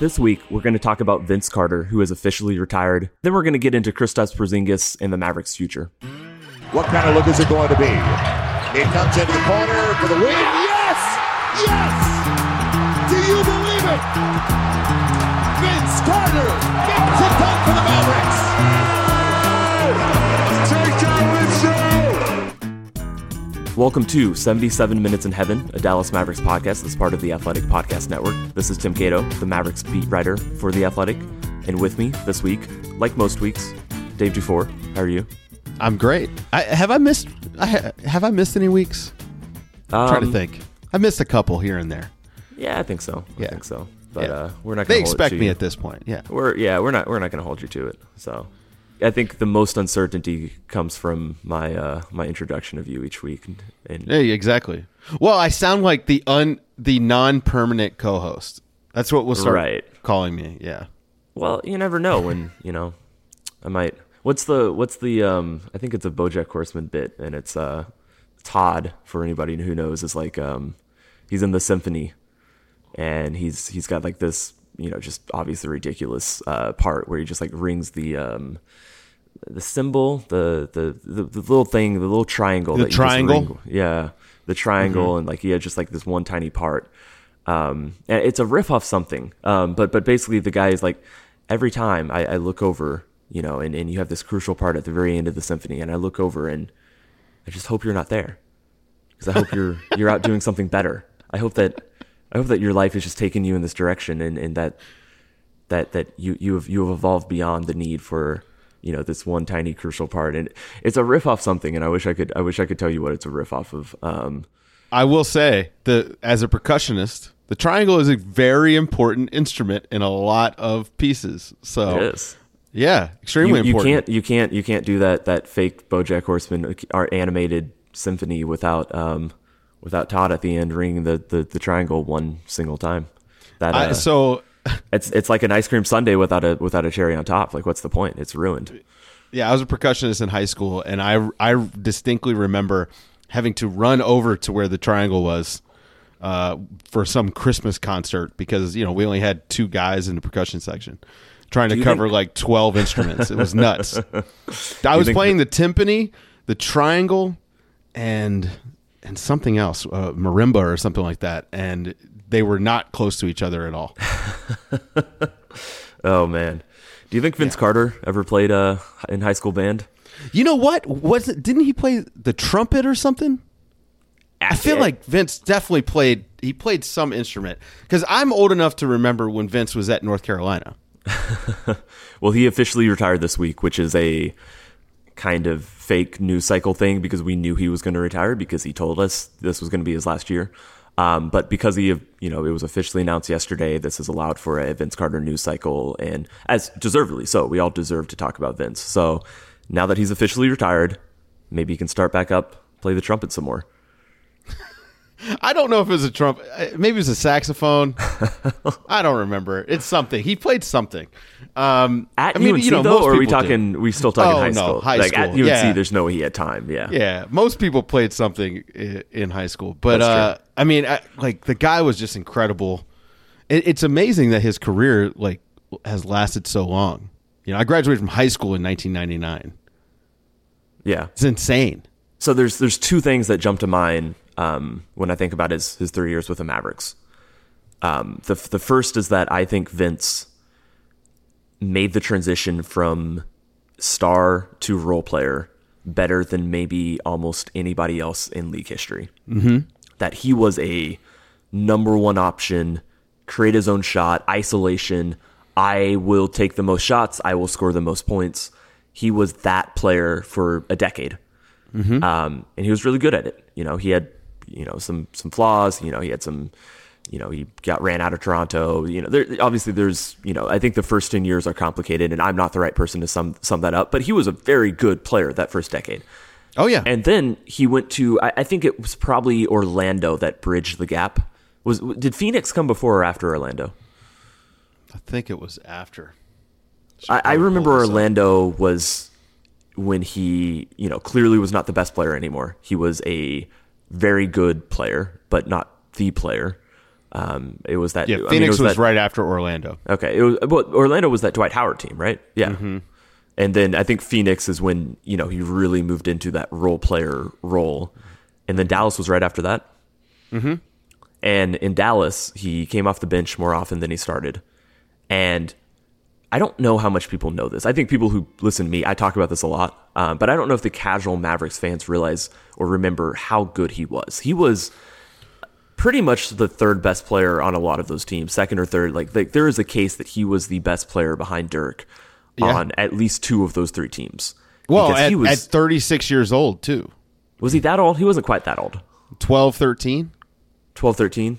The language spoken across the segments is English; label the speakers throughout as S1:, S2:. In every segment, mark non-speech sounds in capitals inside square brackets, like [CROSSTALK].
S1: This week, we're going to talk about Vince Carter, who is officially retired. Then we're going to get into Kristaps Porzingis and the Mavericks' future.
S2: What kind of look is it going to be? It comes into the corner for the win. Yes! Yes! Do you believe it? Vince Carter gets it done for the Mavericks.
S1: Welcome to 77 Minutes in Heaven, a Dallas Mavericks podcast that's part of the Athletic Podcast Network. This is Tim Cato, the Mavericks beat writer for The Athletic. And with me this week, like most weeks, Dave Dufour. How are you?
S3: I'm great. I, have I missed? I, have I missed any weeks? I'm trying to
S1: Um,
S3: think. I missed a couple here and there.
S1: Yeah, I think so. I
S3: Yeah.
S1: think so. But
S3: Yeah.
S1: uh, we're not.
S3: They
S1: Gonna hold it
S3: expect me
S1: you.
S3: at this point. Yeah.
S1: We're yeah, we're not we're not going to hold you to it. So, I think the most uncertainty comes from my uh, my introduction of you each week, and, and
S3: Yeah, exactly. Well, I sound like the un the non permanent co-host. That's what we'll start
S1: Right.
S3: calling me. Yeah.
S1: well, you never know when [LAUGHS] you know. I might. What's the what's the um? I think it's a BoJack Horseman bit, and it's uh, Todd for anybody who knows is like um, he's in the symphony, and he's he's got like this you know just obviously ridiculous uh part where he just like rings the um the cymbal, the the the, the little thing, the little triangle.
S3: The triangle?
S1: ring- yeah, the triangle, and like had just like this one tiny part. Um, and it's a riff off something. Um, but but basically the guy is like every time I, I look over, you know, and, and you have this crucial part at the very end of the symphony, and I look over and I just hope you're not there because I hope you're you're out doing something better. I hope that I hope that your life is just taking you in this direction, and, and that that that you you have you have evolved beyond the need for you know this one tiny crucial part, and it's a riff off something. And I wish I could I wish I could tell you what it's a riff off of. Um,
S3: I will say the as a percussionist, the triangle is a very important instrument in a lot of pieces. So
S1: it is.
S3: yeah,
S1: You,
S3: extremely
S1: you
S3: important.
S1: can't you can't you can't do that that fake BoJack Horseman art animated symphony without um without Todd at the end ringing the the, the triangle one single time. That uh,
S3: I, so
S1: it's it's like an ice cream sundae without a without a cherry on top. Like what's the point? It's ruined.
S3: Yeah, I was a percussionist in high school, and I I distinctly remember having to run over to where the triangle was uh, for some Christmas concert because you know we only had two guys in the percussion section, trying to cover
S1: think-
S3: like twelve instruments. It was [LAUGHS] nuts. I was playing the timpani, the triangle, and and something else, uh, marimba or something like that, and they were not close to each other at all. [LAUGHS]
S1: Oh man. Do you think Vince Carter ever played uh in high school band?
S3: You know what? Was it? Didn't he play the trumpet or something? I feel
S1: Yeah.
S3: like Vince definitely played. He played some instrument because I'm old enough to remember when Vince was at North Carolina. [LAUGHS]
S1: Well, he officially retired this week, which is a kind of fake news cycle thing because we knew he was going to retire because he told us this was going to be his last year. Um, but because he, you know, it was officially announced yesterday, this has allowed for a Vince Carter news cycle, and as deservedly so, we all deserve to talk about Vince. So now that he's officially retired, maybe he can start back up, play the trumpet some more. [LAUGHS]
S3: I don't know if it was a trumpet. Maybe it was a saxophone. [LAUGHS] I don't remember. It's something. He played something. Um,
S1: At
S3: I mean,
S1: UNC
S3: you know,
S1: though,
S3: most
S1: or are we
S3: people do.
S1: talking? We still talking
S3: Oh,
S1: high
S3: no,
S1: school?
S3: high
S1: like at
S3: school,
S1: UNC,
S3: yeah.
S1: there's no way he had time. Yeah,
S3: Yeah, most people played something in high school, but uh. I mean, I, like the guy was just incredible. It, it's amazing that his career like has lasted so long. You know, I graduated from high school in 1999.
S1: yeah.
S3: It's insane.
S1: So there's there's two things that jump to mind um, when I think about his his three years with the Mavericks. Um, the the first is that I think Vince made the transition from star to role player better than maybe almost anybody else in league history. Mm-hmm. That he was a number one option, create his own shot, isolation. I will take the most shots. I will score the most points. He was that player for a decade um, and he was really good at it. You know, he had you know some some flaws. You know, he had some. You know, he got ran out of Toronto. You know, there obviously there's you know I think the first ten years are complicated, and I'm not the right person to sum sum that up. But he was a very good player that first decade.
S3: Oh yeah,
S1: And then he went to I, I think it was probably Orlando that bridged the gap. Was did Phoenix come before or after Orlando?
S3: I think it was after.
S1: I, I remember Orlando was when he, you know, clearly was not the best player anymore. He was a very good player, but not the player. Um, it was that
S3: Yeah,
S1: I mean, it
S3: Phoenix was,
S1: that-
S3: right after Orlando.
S1: Okay, it was well, Orlando was that Dwight Howard team, right? Yeah. And then I think Phoenix is when you know he really moved into that role player role, and then Dallas was right after that. Mm-hmm. And in Dallas, he came off the bench more often than he started, and I don't know how much people know this. I think people who listen to me, I talk about this a lot, um, but I don't know if the casual Mavericks fans realize or remember how good he was. He was pretty much the third best player on a lot of those teams, second or third. Like, like there is a case that he was the best player behind Dirk
S3: Yeah.
S1: on at least two of those three teams.
S3: Well, at,
S1: he was
S3: at 36 years old, too.
S1: was he that old? He wasn't quite that old.
S3: 12, 13.
S1: 12, 13?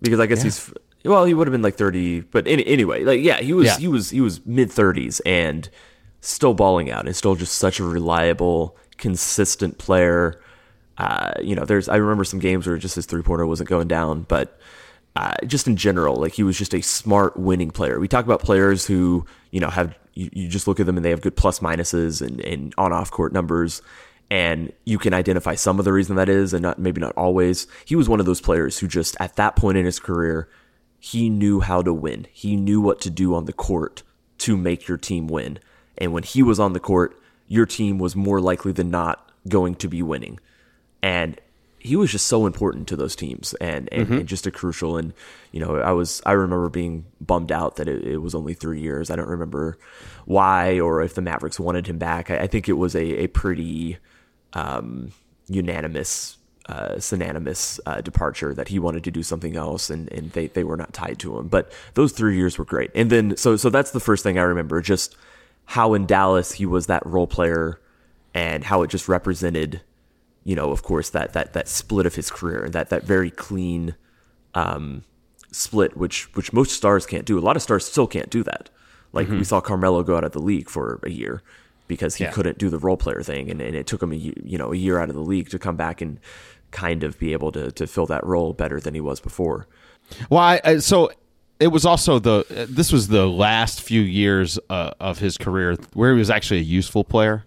S1: Because I guess he's well, he would have been like 30, but any, anyway, like yeah, he was
S3: Yeah.
S1: he was he was mid 30s and still balling out and still just such a reliable, consistent player. Uh, you know, there's I remember some games where just his three pointer wasn't going down, but uh, just in general, like he was just a smart winning player. We talk about players who you know have you, you just look at them and they have good plus minuses and, and on off court numbers, and you can identify some of the reason that is, and not maybe not always. He was one of those players who just at that point in his career, he knew how to win. He knew what to do on the court to make your team win, and when he was on the court, your team was more likely than not going to be winning and he was just so important to those teams and, and, and just a crucial and you know i was i remember being bummed out that it, it was only three years. I don't remember why or if the mavericks wanted him back. I, I think it was a, a pretty um, unanimous uh, synonymous uh, departure that he wanted to do something else and, and they, they were not tied to him. But those three years were great. And then so so that's the first thing i remember just how in dallas he was that role player and how it just represented you know, of course, that that that split of his career, that that very clean um, split, which which most stars can't do. A lot of stars still can't do that. Like we saw Carmelo go out of the league for a year because he
S3: Yeah.
S1: couldn't do the role player thing, and, and it took him a you know a year out of the league to come back and kind of be able to to fill that role better than he was before.
S3: Well, I, I, so it was also the this was the last few years uh, of his career where he was actually a useful player.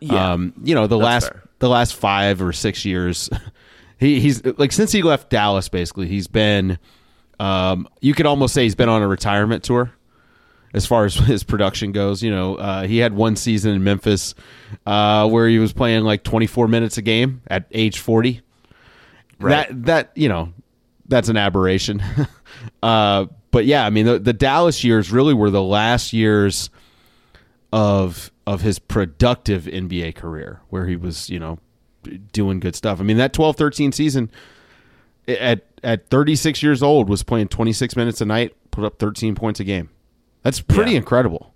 S1: Yeah,
S3: Um, you know, the last
S1: fair.
S3: The last five or six years, [LAUGHS] he, he's like since he left Dallas, basically he's been. Um, you could almost say he's been on a retirement tour, as far as [LAUGHS] his production goes. You know, uh, he had one season in Memphis uh, where he was playing like 24 minutes a game at age 40.
S1: Right.
S3: That that you know, that's an aberration. [LAUGHS] uh, but yeah, I mean, the, the Dallas years really were the last years of of his productive NBA career where he was, you know, doing good stuff. I mean, that 12-13 season at at 36 years old was playing 26 minutes a night, put up 13 points a game. That's pretty
S1: Yeah.
S3: incredible.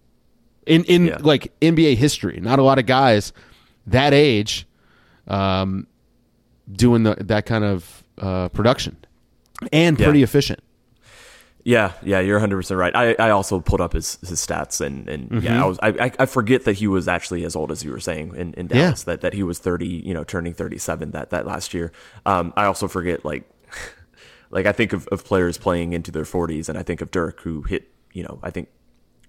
S3: In in
S1: Yeah.
S3: like NBA history, not a lot of guys that age um doing the, that kind of uh, production and
S1: Yeah.
S3: pretty efficient.
S1: Yeah, yeah, you're 100 percent right. I, I also pulled up his, his stats and, and
S3: Mm-hmm.
S1: yeah, I was I, I- forget that he was actually as old as you were saying in, in
S3: Yeah.
S1: Dallas that, that he was 30, you know, turning 37 that that last year. Um, I also forget like [LAUGHS] like I think of, of players playing into their 40s and I think of Dirk who hit you know I think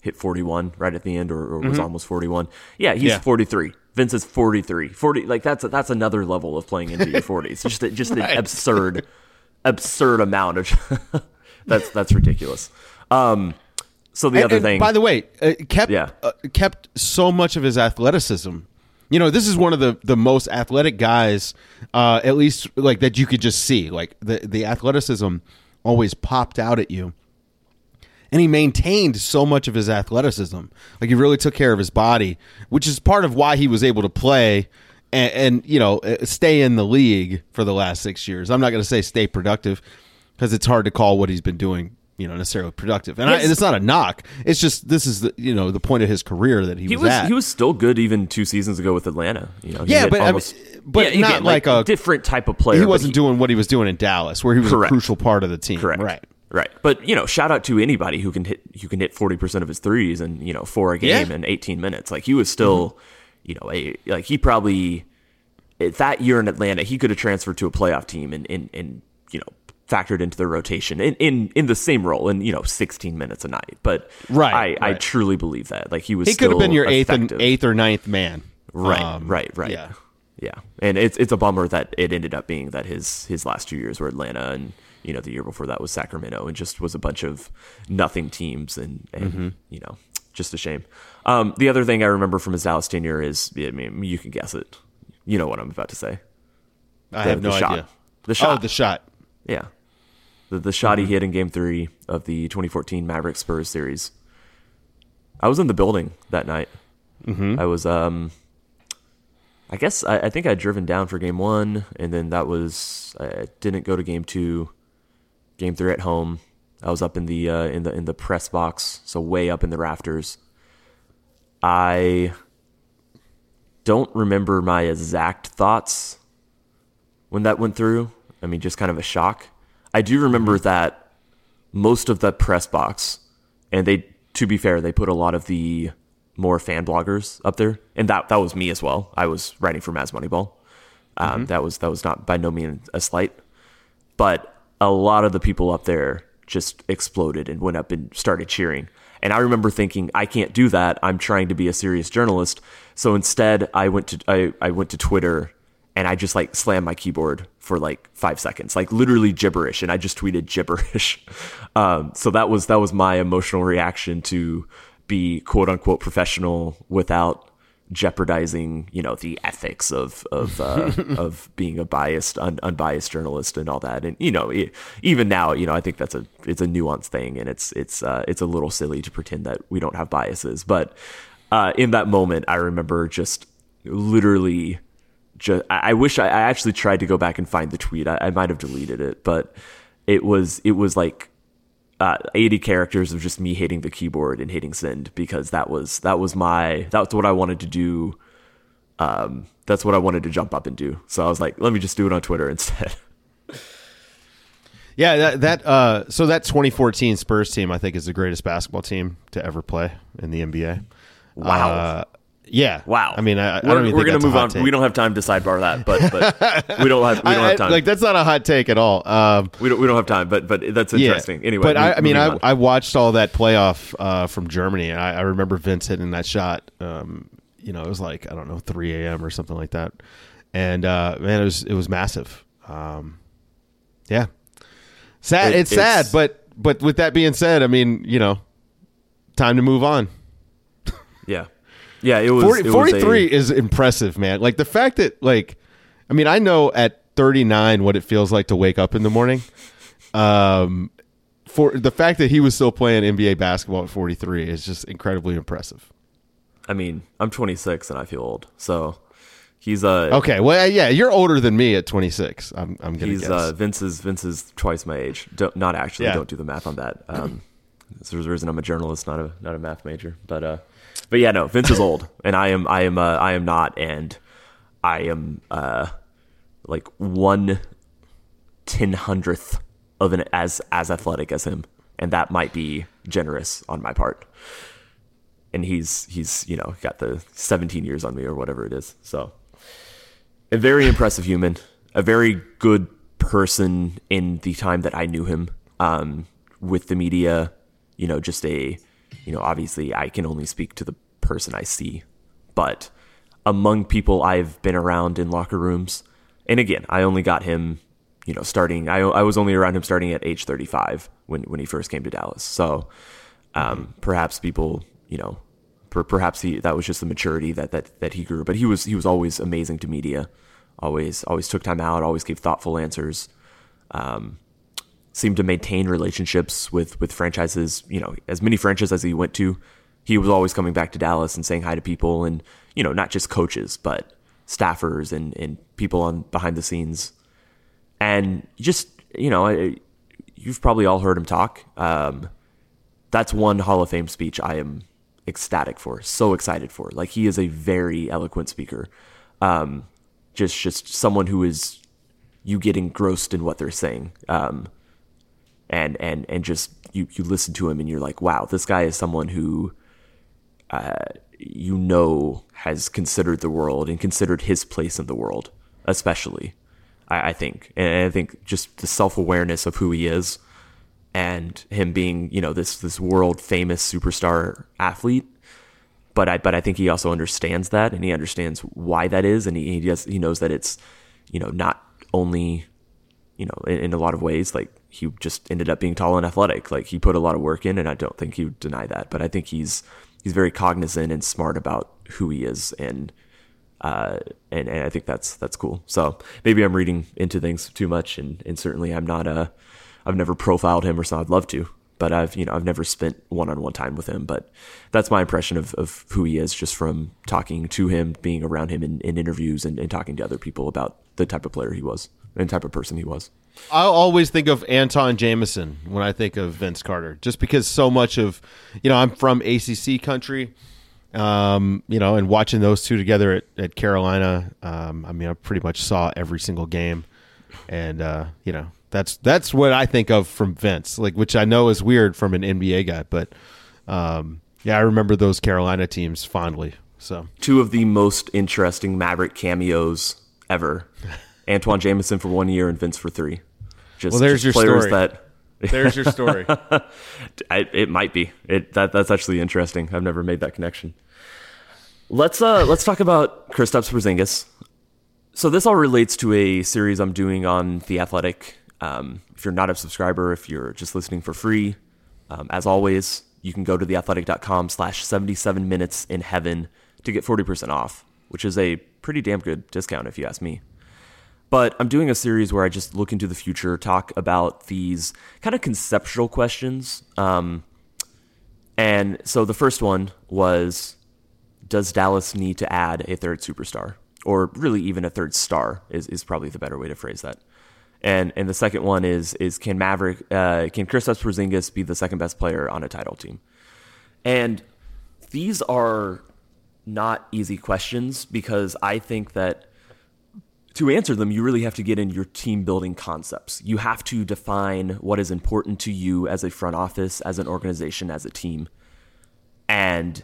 S1: hit 41 right at the end or, or was almost 41. Yeah, he's
S3: Mm-hmm. Yeah.
S1: 43. Vince is 43. 40 like that's that's another level of playing into your 40s. Just a- just [LAUGHS]
S3: Right.
S1: an absurd absurd amount of [LAUGHS] that's that's ridiculous. Um so the
S3: And-
S1: other
S3: and
S1: thing
S3: by the way, uh, kept
S1: Yeah.
S3: uh, kept so much of his athleticism. You know, this is one of the the most athletic guys, uh, at least like that you could just see. Like the the athleticism always popped out at you. And he maintained so much of his athleticism. Like he really took care of his body, which is part of why he was able to play and, and you know uh, stay in the league for the last six years. I'm not going to say stay productive because it's hard to call what he's been doing, you know, necessarily productive. And, I, and it's not a knock. It's just this is the you know the point of his career that he,
S1: he
S3: was,
S1: was
S3: at.
S1: he was still good even two seasons ago with Atlanta. You know, he
S3: Yeah,
S1: hit
S3: but I mean- but
S1: yeah,
S3: not
S1: again,
S3: like a-
S1: different type of player.
S3: he wasn't doing what he was doing in Dallas, where he was
S1: Correct.
S3: a crucial part of the team.
S1: correct,
S3: Right.
S1: right. But you know, shout out to anybody who can hit who can hit forty percent of his threes and you know four a game
S3: Yeah. Mm-hmm.
S1: in eighteen minutes. Like he was still, you know, a like he probably that year in Atlanta he could have transferred to a playoff team and and, and you know factored into the rotation in, in in the same role in you know 16 minutes a night but
S3: Right,
S1: I, I truly believe that like he was
S3: He could have been your eighth and eighth or ninth man.
S1: Right,
S3: Um,
S1: right, right.
S3: Yeah.
S1: Yeah, and it's it's a bummer that it ended up being that his his last two years were Atlanta, and you know the year before that was Sacramento, and just was a bunch of nothing teams, and and
S3: Mm-hmm.
S1: you know just a shame. Um, the other thing I remember from his Dallas tenure is, I mean, you can guess it. You know what I'm about to say.
S3: I
S1: The-
S3: have no
S1: the shot.
S3: idea.
S1: The shot.
S3: Oh, the shot.
S1: Yeah. The the shot
S3: Mm-hmm.
S1: he hit in game three of the 2014 Mavericks Spurs series. I was in the building that night. Mm-hmm. I was, um, I guess, I, I think I'd driven down for game one, and then that was, I didn't go to game two. Game three at home. I was up in the uh, in the in the press box, so way up in the rafters. I don't remember my exact thoughts when that went through. I mean, just kind of a shock. I do remember that most of the press box, and they, to be fair, they put a lot of the more fan bloggers up there, and that that was me as well. I was writing for Mavs Moneyball. Um, That was that was not by no means a slight, but a lot of the people up there just exploded and went up and started cheering. And I remember thinking, I can't do that. I'm trying to be a serious journalist. So instead, I went to I, I went to Twitter and I just like slammed my keyboard for like five seconds, like literally gibberish, and I just tweeted gibberish. [LAUGHS] Um, so that was that was my emotional reaction to be quote unquote professional without jeopardizing you know the ethics of of uh, [LAUGHS] of being a biased un, unbiased journalist and all that and you know e even now you know I think that's a it's a nuanced thing and it's it's uh, it's a little silly to pretend that we don't have biases but uh, in that moment I remember just literally just I, I wish I, I actually tried to go back and find the tweet I, I might have deleted it but it was it was like uh, 80 characters of just me hitting the keyboard and hitting send because that was that was my that's what I wanted to do. Um, that's what I wanted to jump up and do. So I was like, let me just do it on Twitter [LAUGHS] instead.
S3: Yeah, that, that uh, so that 2014 Spurs team, I think, is the greatest basketball team to ever play in the NBA.
S1: Wow.
S3: Uh, yeah.
S1: wow.
S3: I mean, I, I
S1: we're,
S3: don't even
S1: we're gonna move on.
S3: take.
S1: We don't have time to sidebar that, but but [LAUGHS] we don't have we don't
S3: I-
S1: have time.
S3: Like that's not a hot take at all. Um,
S1: we don't we don't have time. But but that's interesting.
S3: Yeah.
S1: Anyway,
S3: but I, I mean, I,
S1: on.
S3: I watched all that playoff uh, from Germany, and I, I remember Vince hitting that shot. Um, you know, it was like I don't know, 3 a.m. or something like that, and uh, man, it was it was massive. Um, yeah, sad.
S1: It-
S3: it's, sad, but but with that being said, I mean, you know, time to move on.
S1: yeah yeah it was
S3: 40,
S1: it was
S3: 43
S1: a-
S3: is impressive, man. Like the fact that like I mean, I know at 39 what it feels like to wake up in the morning. Um for the fact that he was still playing NBA basketball at 43 is just incredibly impressive.
S1: I mean, I'm 26 and I feel old. So he's uh
S3: Okay, well yeah, you're older than me at 26. I'm I'm to
S1: He's
S3: guess.
S1: uh, Vince is Vince is twice my age. Don't, not actually.
S3: Yeah.
S1: Don't do the math on that. Um, there's a reason I'm a journalist, not a not a math major. But uh, but yeah, no. Vince is old, and I am I am uh, I am not, and I am uh, like one ten hundredth of an as as athletic as him, and that might be generous on my part. And he's he's you know got the 17 years on me or whatever it is. So a very impressive human, a very good person in the time that I knew him. Um, with the media, you know, just a, you know, obviously I can only speak to the person I see, but among people I've been around in locker rooms, and again, I only got him, you know, starting. I I was only around him starting at age 35 when when he first came to Dallas. So, um, perhaps people, you know, per, perhaps he that was just the maturity that that that he grew. But he was he was always amazing to media. Always always took time out. Always gave thoughtful answers. Um, seemed to maintain relationships with with franchises. You know, as many franchises as he went to, he was always coming back to Dallas and saying hi to people, and you know, not just coaches but staffers and and people on behind the scenes, and just you know, you've probably all heard him talk. Um, that's one Hall of Fame speech I am ecstatic for, so excited for. Like he is a very eloquent speaker. Um, just just someone who is you get engrossed in what they're saying. Um, and and and just you you listen to him and you're like, wow, this guy is someone who uh, you know has considered the world and considered his place in the world, especially. I, I think, and I think just the self awareness of who he is, and him being you know this this world famous superstar athlete, but I but I think he also understands that, and he understands why that is, and he he, does, he knows that it's you know not only you know in, in, a lot of ways like he just ended up being tall and athletic. Like he put a lot of work in, and I don't think he would deny that. But I think he's he's very cognizant and smart about who he is, and uh, and, and I think that's that's cool. So maybe I'm reading into things too much, and, and certainly I'm not a I've never profiled him or so. I'd love to, but I've you know I've never spent one on one time with him. But that's my impression of, of who he is just from talking to him, being around him in, in interviews, and, and talking to other people about the type of player he was and type of person he was.
S3: I always think of Antawn Jamison when I think of Vince Carter, just because so much of, you know, I'm from ACC country, um, you know, and watching those two together at, at Carolina, um, I mean, I pretty much saw every single game, and uh, you know, that's that's what I think of from Vince, like which I know is weird from an NBA guy, but um, yeah, I remember those Carolina teams fondly. So
S1: two of the most interesting Maverick cameos ever: [LAUGHS] Antawn Jamison for one year and Vince for three.
S3: Just, well, there's
S1: just
S3: your story.
S1: That [LAUGHS]
S3: there's your story. [LAUGHS]
S1: I, it might be. It that that's actually interesting. I've never made that connection. Let's uh let's talk about Kristaps Porzingis. So this all relates to a series I'm doing on the Athletic um, if you're not a subscriber, if you're just listening for free, um, as always, you can go to theathletic.com slash 77 minutes in heaven to get 40% off, which is a pretty damn good discount if you ask me. But I'm doing a series where I just look into the future, talk about these kind of conceptual questions. Um, and so the first one was Does Dallas need to add a third superstar? Or really, even a third star is, is probably the better way to phrase that and and the second one is is can Maverick uh, can Kristaps Porzingis be the second best player on a title team? And these are not easy questions because I think that to answer them, you really have to get in your team building concepts. You have to define what is important to you as a front office, as an organization, as a team. And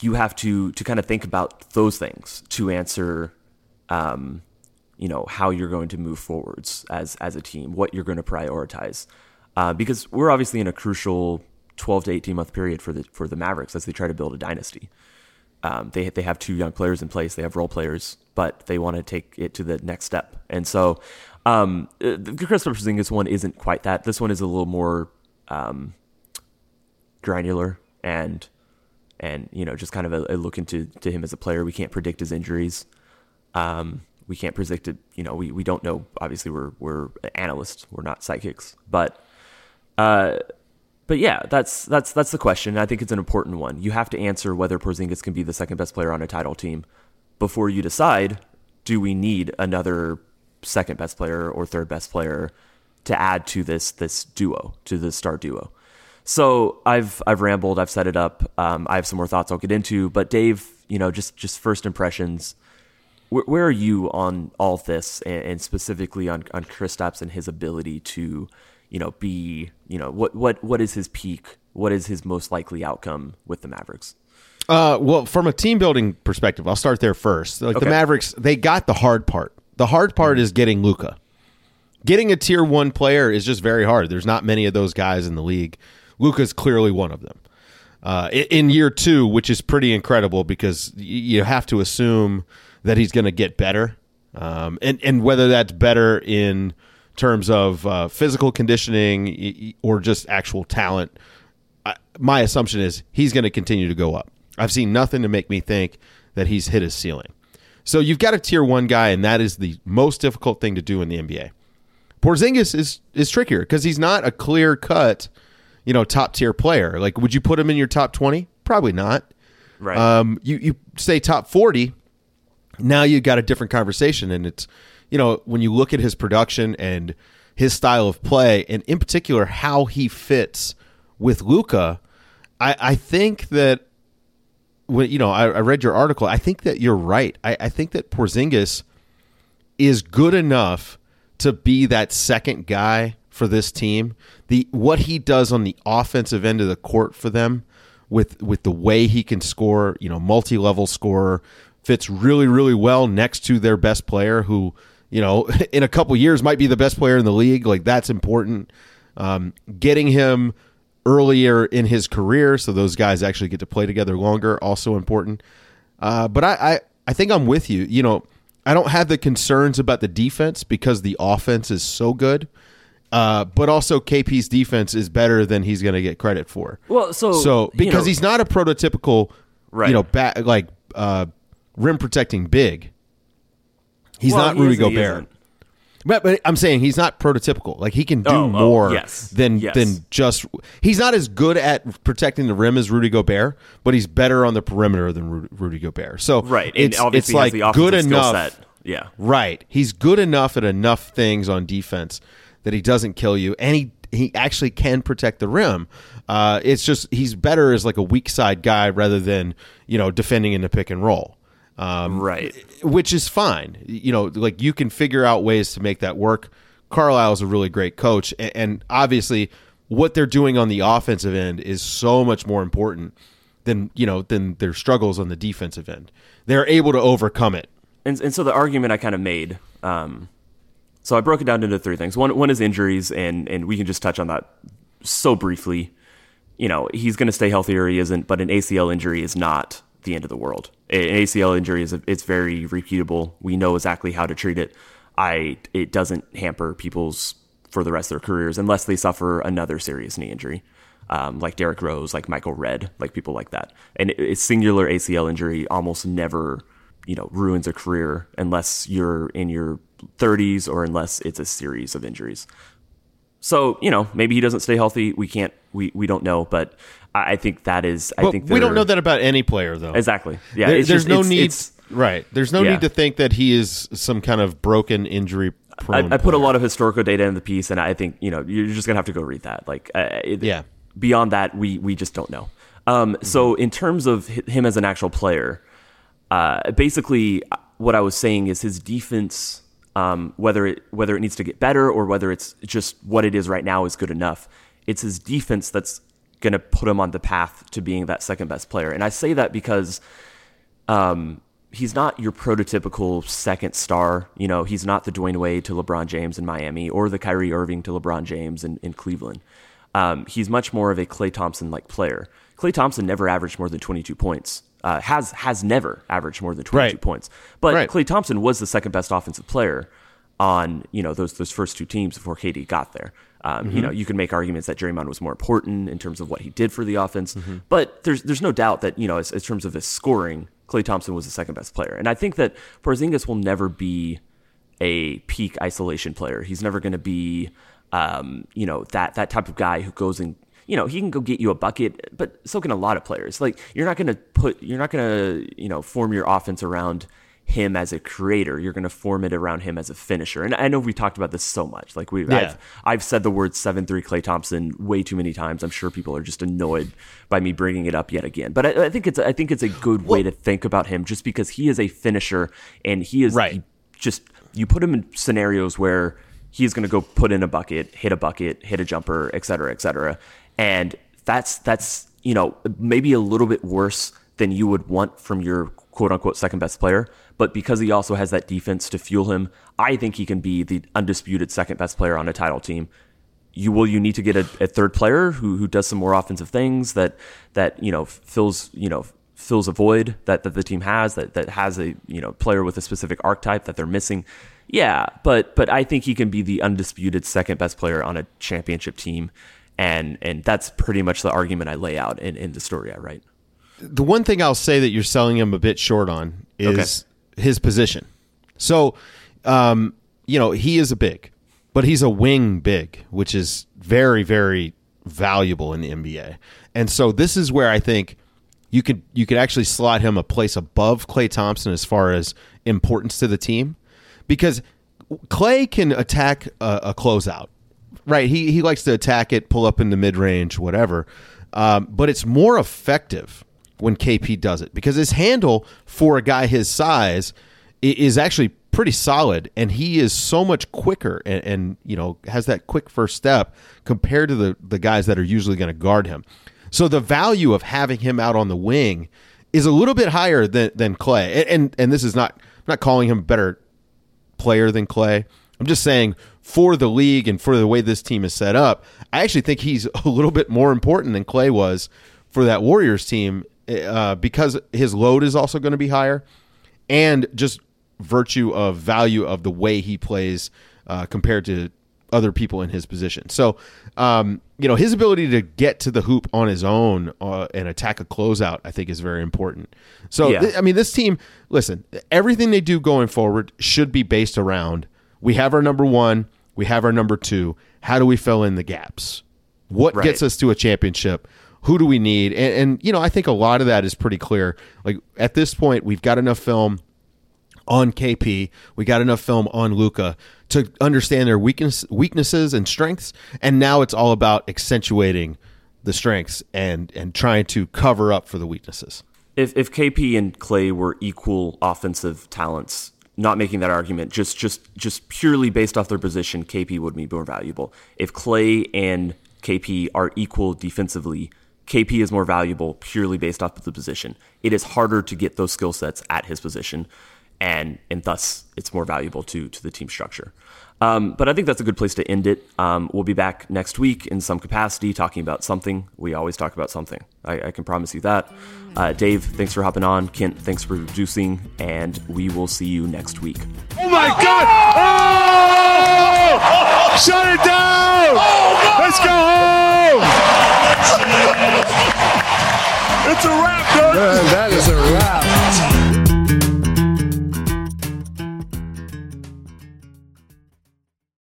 S1: you have to to kind of think about those things to answer um, you know how you're going to move forwards as as a team, what you're going to prioritize, uh, because we're obviously in a crucial 12 to 18 month period for the for the Mavericks as they try to build a dynasty. Um, they they have two young players in place, they have role players, but they want to take it to the next step. And so, um, uh, the Chris Porzingis one isn't quite that. This one is a little more um, granular and and you know just kind of a, a, look into to him as a player. We can't predict his injuries. Um, we can't predict it. You know, we, we don't know. Obviously, we're we're analysts. We're not psychics. But uh, but yeah, that's that's that's the question. I think it's an important one. You have to answer whether Porzingis can be the second best player on a title team before you decide do we need another second best player or third best player to add to this this duo to the star duo. So I've I've rambled. I've set it up. Um, I have some more thoughts I'll get into. But Dave, you know, just just first impressions where, where are you on all this, and, and specifically on on Kristaps and his ability to, you know, be, you know, what what what is his peak? What is his most likely outcome with the Mavericks?
S3: Uh, well, from a team building perspective, I'll start there first. Like okay. the Mavericks, they got the hard part. The hard part mm-hmm. is getting Luka. Getting a tier one player is just very hard. There's not many of those guys in the league. Luka's clearly one of them. Uh, in year two, which is pretty incredible because you have to assume that he's going to get better, um, and and whether that's better in terms of uh, physical conditioning or just actual talent. I, my assumption is he's going to continue to go up. I've seen nothing to make me think that he's hit his ceiling. So you've got a tier one guy, and that is the most difficult thing to do in the NBA. Porzingis is is trickier because he's not a clear cut, you know, top tier player. Like, would you put him in your top twenty? Probably not.
S1: Right.
S3: Um, you you say top forty now you've got a different conversation and it's you know when you look at his production and his style of play and in particular how he fits with Luka, I, I think that when you know I, I, read your article I think that you're right. I, I think that Porzingis is good enough to be that second guy for this team. The what he does on the offensive end of the court for them with with the way he can score you know multi-level scorer fits really, really well next to their best player, who you know [LAUGHS] in a couple years might be the best player in the league. Like that's important. Um, getting him earlier in his career, so those guys actually get to play together longer. Also important. Uh, but I, I, I think I'm with you. You know, I don't have the concerns about the defense because the offense is so good. Uh, but also KP's defense is better than he's going to get credit for.
S1: Well, so
S3: so
S1: you
S3: because
S1: know-
S3: he's not a prototypical,
S1: Right.
S3: you know, back like uh, rim protecting big. He's
S1: Well,
S3: not
S1: he
S3: Rudy Gobert. But, but I'm saying he's not prototypical. Like he can do
S1: Oh, oh,
S3: more
S1: yes.
S3: than
S1: Yes.
S3: than just. He's not as good at protecting the rim as Rudy Gobert, but he's better on the perimeter than Ru- Rudy Gobert. So
S1: right,
S3: it's, it's like good enough.
S1: set. Yeah,
S3: Right, he's good enough at enough things on defense that he doesn't kill you, and he he actually can protect the rim. Uh, it's just he's better as like a weak side guy rather than you know defending in the pick and roll. Um,
S1: right.
S3: which is fine. You know, like you can figure out ways to make that work. Carlisle's a really great coach, and, and obviously, what they're doing on the offensive end is so much more important than you know than their struggles on the defensive end. They're able to overcome it.
S1: and and so the argument I kind of made. Um, so I broke it down into three things. One one is injuries, and and we can just touch on that so briefly. You know, he's going to stay healthy or he isn't, but an ACL injury is not the end of the world. An ACL injury is it's very repeatable. We know exactly how to treat it. I it doesn't hamper people's for the rest of their careers unless they suffer another serious knee injury. Um, like Derrick Rose, like Michael Redd, like people like that. And a singular ACL injury almost never you know ruins a career unless you're in your 30s or unless it's a series of injuries. So you know maybe he doesn't stay healthy. We can't we we don't know, but I, I think that is I
S3: But
S1: think
S3: we don't know that about any player, though.
S1: exactly. Yeah,
S3: There-
S1: it's
S3: there's
S1: just-
S3: no
S1: it's-
S3: need.
S1: it's-
S3: right. There's no
S1: Yeah.
S3: need to think that he is some kind of broken injury.
S1: I, I put a lot of historical data in the piece, and I think you know you're just gonna have to go read that. Like, uh,
S3: Yeah.
S1: Beyond that, we we just don't know. Um, So in terms of him as an actual player, uh, basically what I was saying is his defense, um, whether it whether it needs to get better or whether it's just what it is right now is good enough. It's his defense that's going to put him on the path to being that second best player. And I say that because um, he's not your prototypical second star. You know, he's not the Dwyane Wade to LeBron James in Miami or the Kyrie Irving to LeBron James in, in Cleveland. Um, he's much more of a Klay Thompson like player. Klay Thompson never averaged more than 22 points. Uh, has has never averaged more than 22
S3: Right.
S1: points. But
S3: Right.
S1: Klay Thompson was the second best offensive player on you know those those first two teams before KD got there. Um, You know, you can make arguments that Draymond was more important in terms of what he did for the offense, but there's there's no doubt that you know, as, in terms of his scoring, Klay Thompson was the second best player, and I think that Porzingis will never be a peak isolation player. He's never going to be, um, you know, that that type of guy who goes and you know he can go get you a bucket, but so can a lot of players. Like you're not going to put, you're not going to you know form your offense around him as a creator. You're going to form it around him as a finisher. And I know we talked about this so much. Like we,
S3: Yeah.
S1: I've, I've said the word seven three Klay Thompson way too many times. I'm sure people are just annoyed by me bringing it up yet again. But I, I think it's I think it's a good way to think about him, just because he is a finisher and he is
S3: Right.
S1: he just you put him in scenarios where he's going to go put in a bucket, hit a bucket, hit a jumper, et cetera, et cetera. And that's that's you know maybe a little bit worse than you would want from your quote unquote second best player. But because he also has that defense to fuel him, I think he can be the undisputed second best player on a title team. You will you need to get a, a third player who who does some more offensive things that that you know fills you know fills a void that, that the team has that that has a you know player with a specific archetype that they're missing. Yeah, but but I think he can be the undisputed second best player on a championship team, and and that's pretty much the argument I lay out in, in the story I write.
S3: the one thing I'll say that you're selling him a bit short on is his position. So, um, you know, he is a big, but he's a wing big, which is very, very valuable in the NBA. And so this is where I think you could you could actually slot him a place above Klay Thompson as far as importance to the team, because Klay can attack a, a closeout right he he likes to attack it pull up in the mid-range whatever um, but it's more effective when kp does it because his handle for a guy his size is actually pretty solid and he is so much quicker and, and you know has that quick first step compared to the the guys that are usually going to guard him so the value of having him out on the wing is a little bit higher than than klay and and, and this is not I'm not calling him better player than Klay. I'm just saying for the league and for the way this team is set up, I actually think he's [LAUGHS] a little bit more important than Klay was for that Warriors team uh, because his load is also going to be higher and just virtue of value of the way he plays uh, compared to other people in his position. So, um, you know, his ability to get to the hoop on his own uh, and attack a closeout, I think, is very important. So,
S1: Yeah.
S3: th- I mean, this team, listen, everything they do going forward should be based around we have our number one, we have our number two. How do we fill in the gaps? What
S1: Right.
S3: gets us to a championship? Who do we need? And, and, you know, I think a lot of that is pretty clear. Like at this point, we've got enough film on KP. We got enough film on Luka to understand their weakness, weaknesses and strengths, and now it's all about accentuating the strengths and and trying to cover up for the weaknesses.
S1: If if KP and Klay were equal offensive talents, not making that argument, just just just purely based off their position, KP would be more valuable. If Klay and KP are equal defensively, KP is more valuable purely based off of the position. It is harder to get those skill sets at his position, and and thus it's more valuable to to the team structure. Um, but I think that's a good place to end it. Um, we'll be back next week in some capacity talking about something. We always talk about something. I, I can promise you that. Uh, Dave, thanks for hopping on. Kent, thanks for producing, and we will see you next week.
S4: Oh my God! Oh! Shut it down! Let's go home! it's a wrap, dude.
S5: Man, that is a wrap.